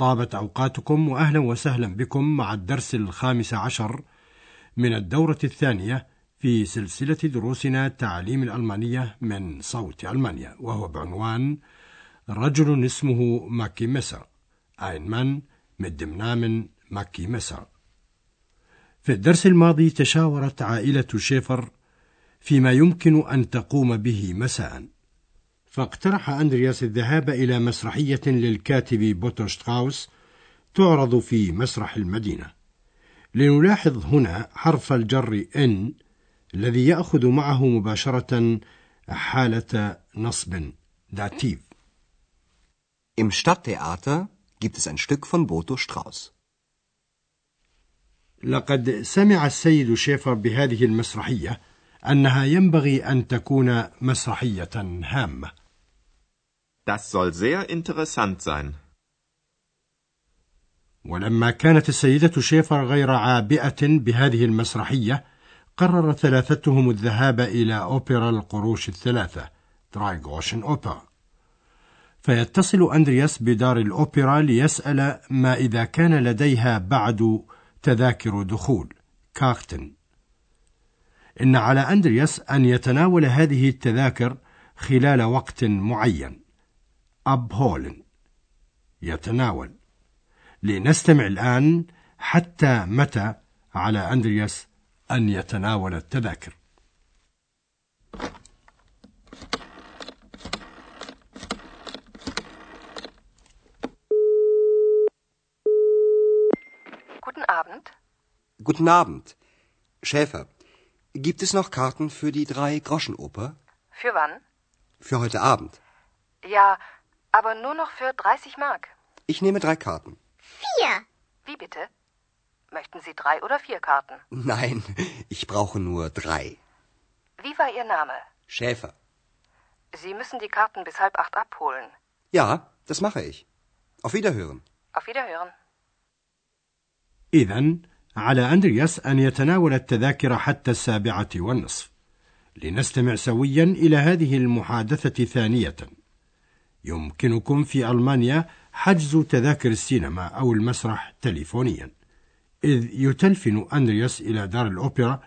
طابت أوقاتكم وأهلا وسهلا بكم مع الدرس الخامس عشر من الدورة الثانية في سلسلة دروسنا تعليم الألمانية من صوت ألمانيا وهو بعنوان رجل اسمه ماكي مسر ein Mann mit dem ماكي مسر في الدرس الماضي تشاورت عائلة شيفر فيما يمكن أن تقوم به مساء. فاقترح أندرياس الذهاب إلى مسرحية للكاتب بوتو شتراوس تعرض في مسرح المدينة. لنلاحظ هنا حرف الجر in الذي يأخذ معه مباشرة حالة نصب Dativ. Im Stadttheater gibt es ein Stück von Boto Strauß. لقد سمع السيد شيفر بهذه المسرحية أنها ينبغي أن تكون مسرحية هامة. Das soll sehr interessant sein. ولما كانت السيدة شيفر غير عابئة بهذه المسرحية قرر ثلاثتهم الذهاب إلى أوبرا القروش الثلاثة درايغوشن أوبرا. فيتصل أندرياس بدار الأوبرا ليسأل ما إذا كان لديها بعد تذاكر دخول كارتن. إن على أندرياس أن يتناول هذه التذاكر خلال وقت معين. أبهولن يتناول لنستمع الآن حتى متى على أندرياس أن يتناول التذاكر Guten Abend. Guten Abend. Schäfer, gibt es noch Karten für die Drei-Groschen-Oper? Für wann? Für heute Abend. Ja, aber nur noch für 30 Mark. Ich nehme drei Karten. Vier. Wie bitte? Möchten Sie drei oder vier Karten? Nein, ich brauche nur drei. Wie war Ihr Name? Schäfer. Sie müssen die Karten bis halb acht abholen. Ja, das mache ich. Auf Wiederhören. Auf Wiederhören. إذا على أندرياس أن يتناول التذاكر حتى السابعة والنصف لنستمع سويا إلى هذه المحادثة ثانية يمكنكم في ألمانيا حجز تذاكر السينما أو المسرح تليفونيا إذ يتلفن أندرياس إلى دار الأوبرا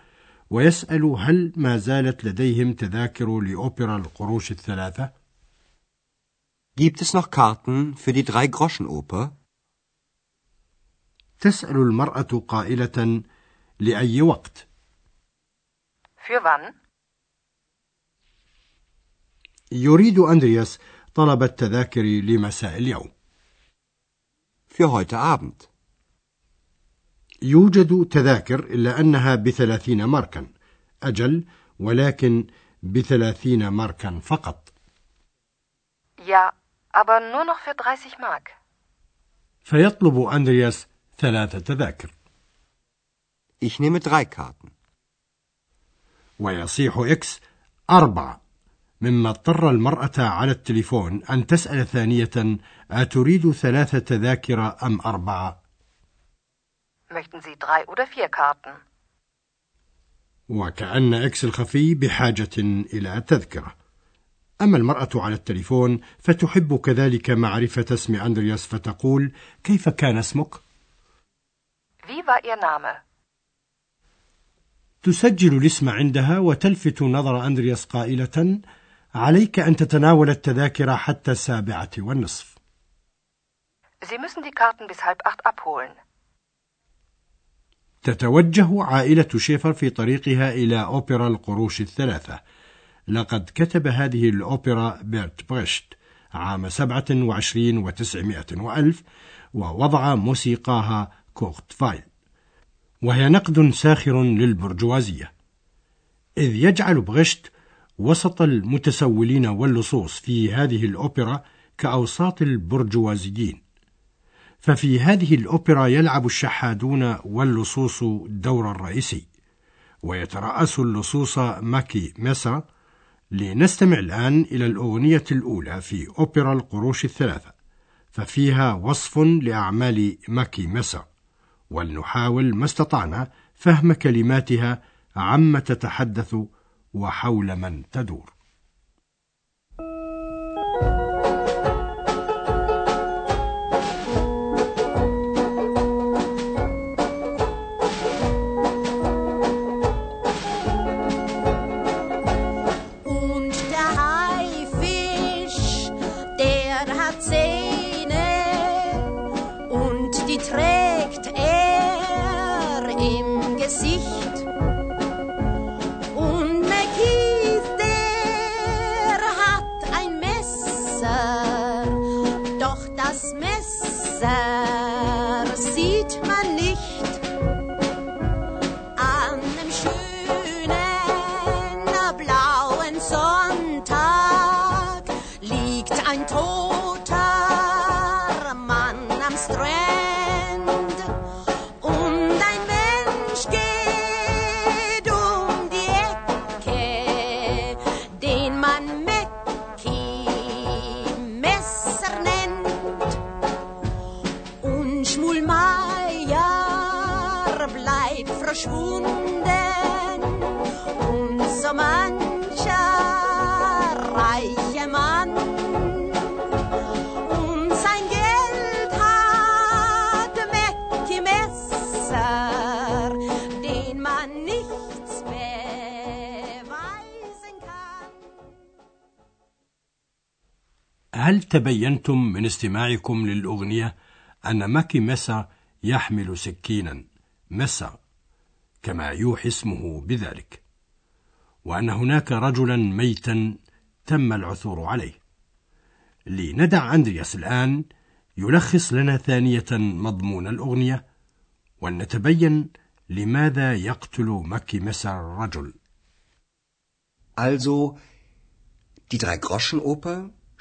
ويسأل هل ما زالت لديهم تذاكر لأوبرا القروش الثلاثة Gibt es noch Karten für die Drei-Groschen-Oper? تسأل المرأة قائلة لأي وقت Für wann? يريد أندرياس طلب التذاكر لمساء اليوم Für heute Abend. يوجد تذاكر إلا أنها بثلاثين ماركا أجل ولكن بثلاثين ماركا فقط Ja, aber nur noch für 30 Mark. فيطلب أندرياس ثلاث تذاكر Ich nehme drei Karten. ويصيح إكس أربعة مما اضطر المرأة على التليفون أن تسأل ثانية أتريد ثلاث تذاكر أم أربعة Möchten Sie drei oder vier Karten? وكأن إكس الخفي بحاجة إلى تذكرة أما المرأة على التليفون فتحب كذلك معرفة اسم أندرياس فتقول كيف كان اسمك؟ Wie war Ihr Name? تسجل الاسم عندها وتلفت نظر أندرياس قائلة عليك أن تتناول التذاكر حتى السابعة والنصف. Sie müssen die Karten bis halb acht abholen. تتوجه عائلة شيفر في طريقها إلى أوبرا القروش الثلاثة. لقد كتب هذه الأوبرا بيرت بريشت عام سبعة وعشرين وتسعمائة وألف ووضع موسيقاها كورت فايل. وهي نقد ساخر للبرجوازية. إذ يجعل بريشت وسط المتسولين واللصوص في هذه الأوبرا كأوساط البرجوازيين. ففي هذه الأوبرا يلعب الشحادون واللصوص الدور الرئيسي. ويترأس اللصوص ماكي ميسا لنستمع الآن إلى الأغنية الأولى في أوبرا القروش الثلاثة. ففيها وصف لأعمال ماكي ميسا ولنحاول ما استطعنا فهم كلماتها عما تتحدث وحول من تدور. desire. هل تبينتم من استماعكم للأغنية أن ماكي مسا يحمل سكينا؟ مسا كما يوحي اسمه بذلك. وأن هناك رجلا ميتا تم العثور عليه. لندع أندرياس الآن يلخص لنا ثانية مضمون الأغنية ولنتبين لماذا يقتل مكي مسر الرجل. Also, die Drei-Groschen-Oper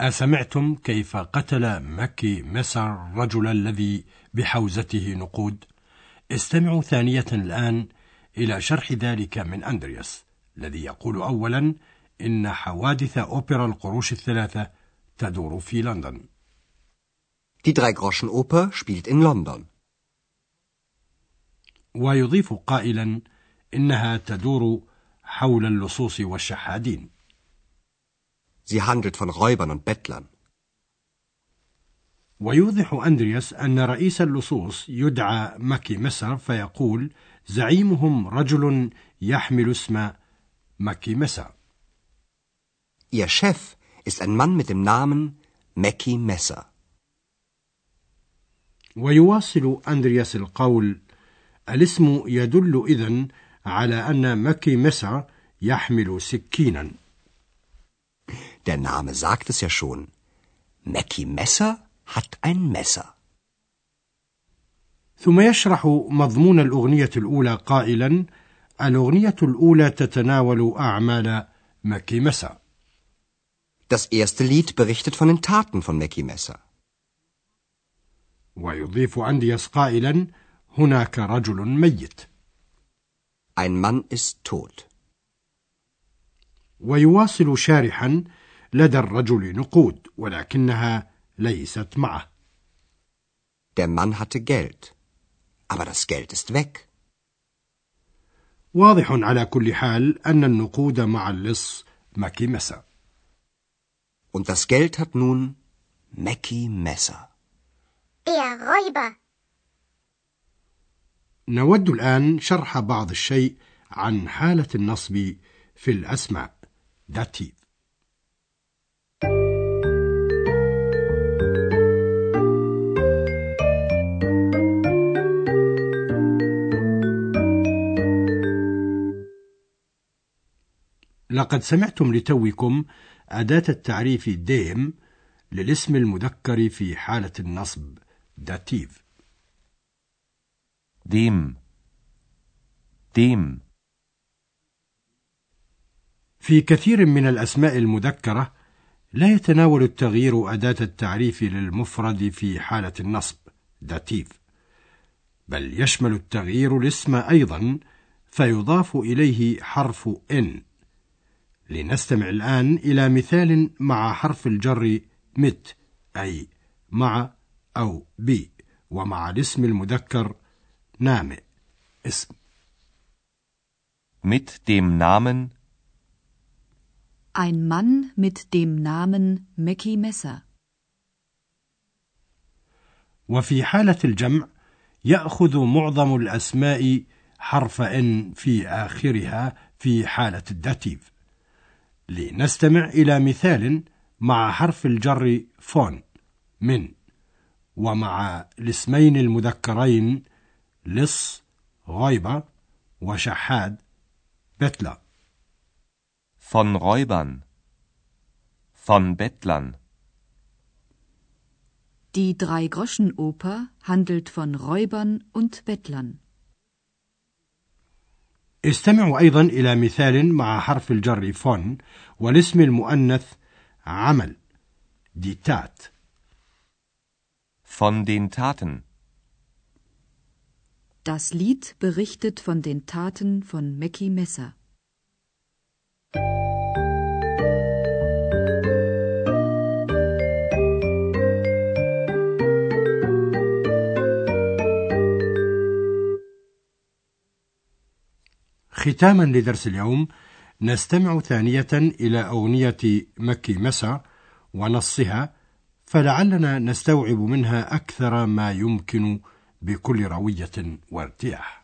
أسمعتم كيف قتل مكي مسر الرجل الذي بحوزته نقود؟ استمعوا ثانية الآن إلى شرح ذلك من أندرياس الذي يقول أولا إن حوادث أوبرا القروش الثلاثة تدور في لندن. Die Drei-Groschen-Oper spielt in London. ويضيف قائلا إنها تدور حول اللصوص والشحادين. Sie handelt von Räubern und Bettlern. ويوضح أندرياس أن رئيس اللصوص يدعى ماكي مسر فيقول زعيمهم رجل يحمل اسم ماكي مسر Ihr Chef ist ein Mann mit dem Namen Mackie Messer. ويواصل أندرياس القول الاسم يدل إذن على أن ماكي مسر يحمل سكينا Der Name sagt es ja schon. Mackie Messer hat ein Messer. ثم يشرح مضمون الأغنية الأولى قائلا الأغنية الأولى تتناول أعمال ماكي مسا Das erste Lied berichtet von den Taten von Mackie Messer. ويضيف أندياس قائلا هناك رجل ميت Ein Mann ist tot. ويواصل شارحا لدى الرجل نقود ولكنها ليست معه Der Mann hatte Geld. Aber das Geld ist weg. واضح على كل حال أن النقود مع اللص ماكي مسا Und das Geld hat nun Mackie Messer. Der Räuber. نود الآن شرح بعض الشيء عن حالة النصب في الأسماء. Dativ لقد سمعتم لتوكم أداة التعريف dem للاسم المذكر في حالة النصب. Dativ Dem. Dem. في كثير من الأسماء المذكرة لا يتناول التغيير أداة التعريف للمفرد في حالة النصب Dativ بل يشمل التغيير الاسم أيضا فيضاف إليه حرف إن لنستمع الآن إلى مثال مع حرف الجر مت أي مع أو بي ومع الاسم المذكر نامئ اسم Mit dem Namen Ein Mann mit dem Namen Mackie Messer. وفي حالة الجمع يأخذ معظم الأسماء حرف n في آخرها في حالة ال Dativ لنستمع إلى مثال مع حرف الجر فون من ومع الاسمين المذكرين لص غيبة وشحاد Bettler von Räubern. Von Bettlern. Die Drei-Groschen-Oper handelt von Räubern und Bettlern. استمعوا أيضا إلى مثال مع حرف الجر فون والاسم المؤنث عمل دي تات Von den Taten. Das Lied berichtet von den Taten von Mackie Messer. ختاما لدرس اليوم نستمع ثانية إلى أغنية مكي مسا ونصها فلعلنا نستوعب منها أكثر ما يمكن بكل روية وارتياح.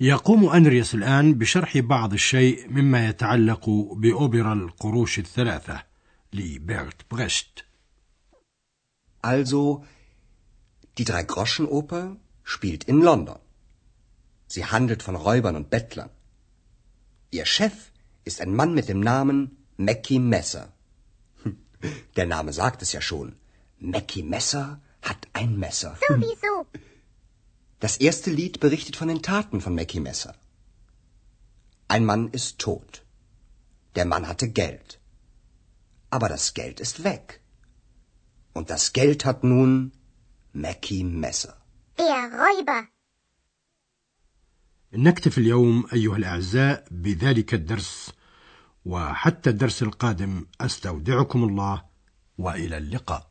يقوم أندرياس الآن بشرح بعض الشيء مما يتعلق بأوبرا القروش الثلاثة لبيرت بريشت Also, die Drei-Groschen-Oper spielt in London. Sie handelt von Räubern und Bettlern. Ihr Chef ist ein Mann mit dem Namen Mackie Messer. Hm, Der Name sagt es ja schon. Mackie Messer hat ein Messer. Sowieso. Das erste Lied berichtet von den Taten von Mackie Messer. Ein Mann ist tot. Der Mann hatte Geld. Aber das Geld ist weg. Und das Geld hat nun Mackie Messer. Der Räuber. نكتفي اليوم أيها الأعزاء بذلك الدرس وحتى الدرس القادم أستودعكم الله وإلى اللقاء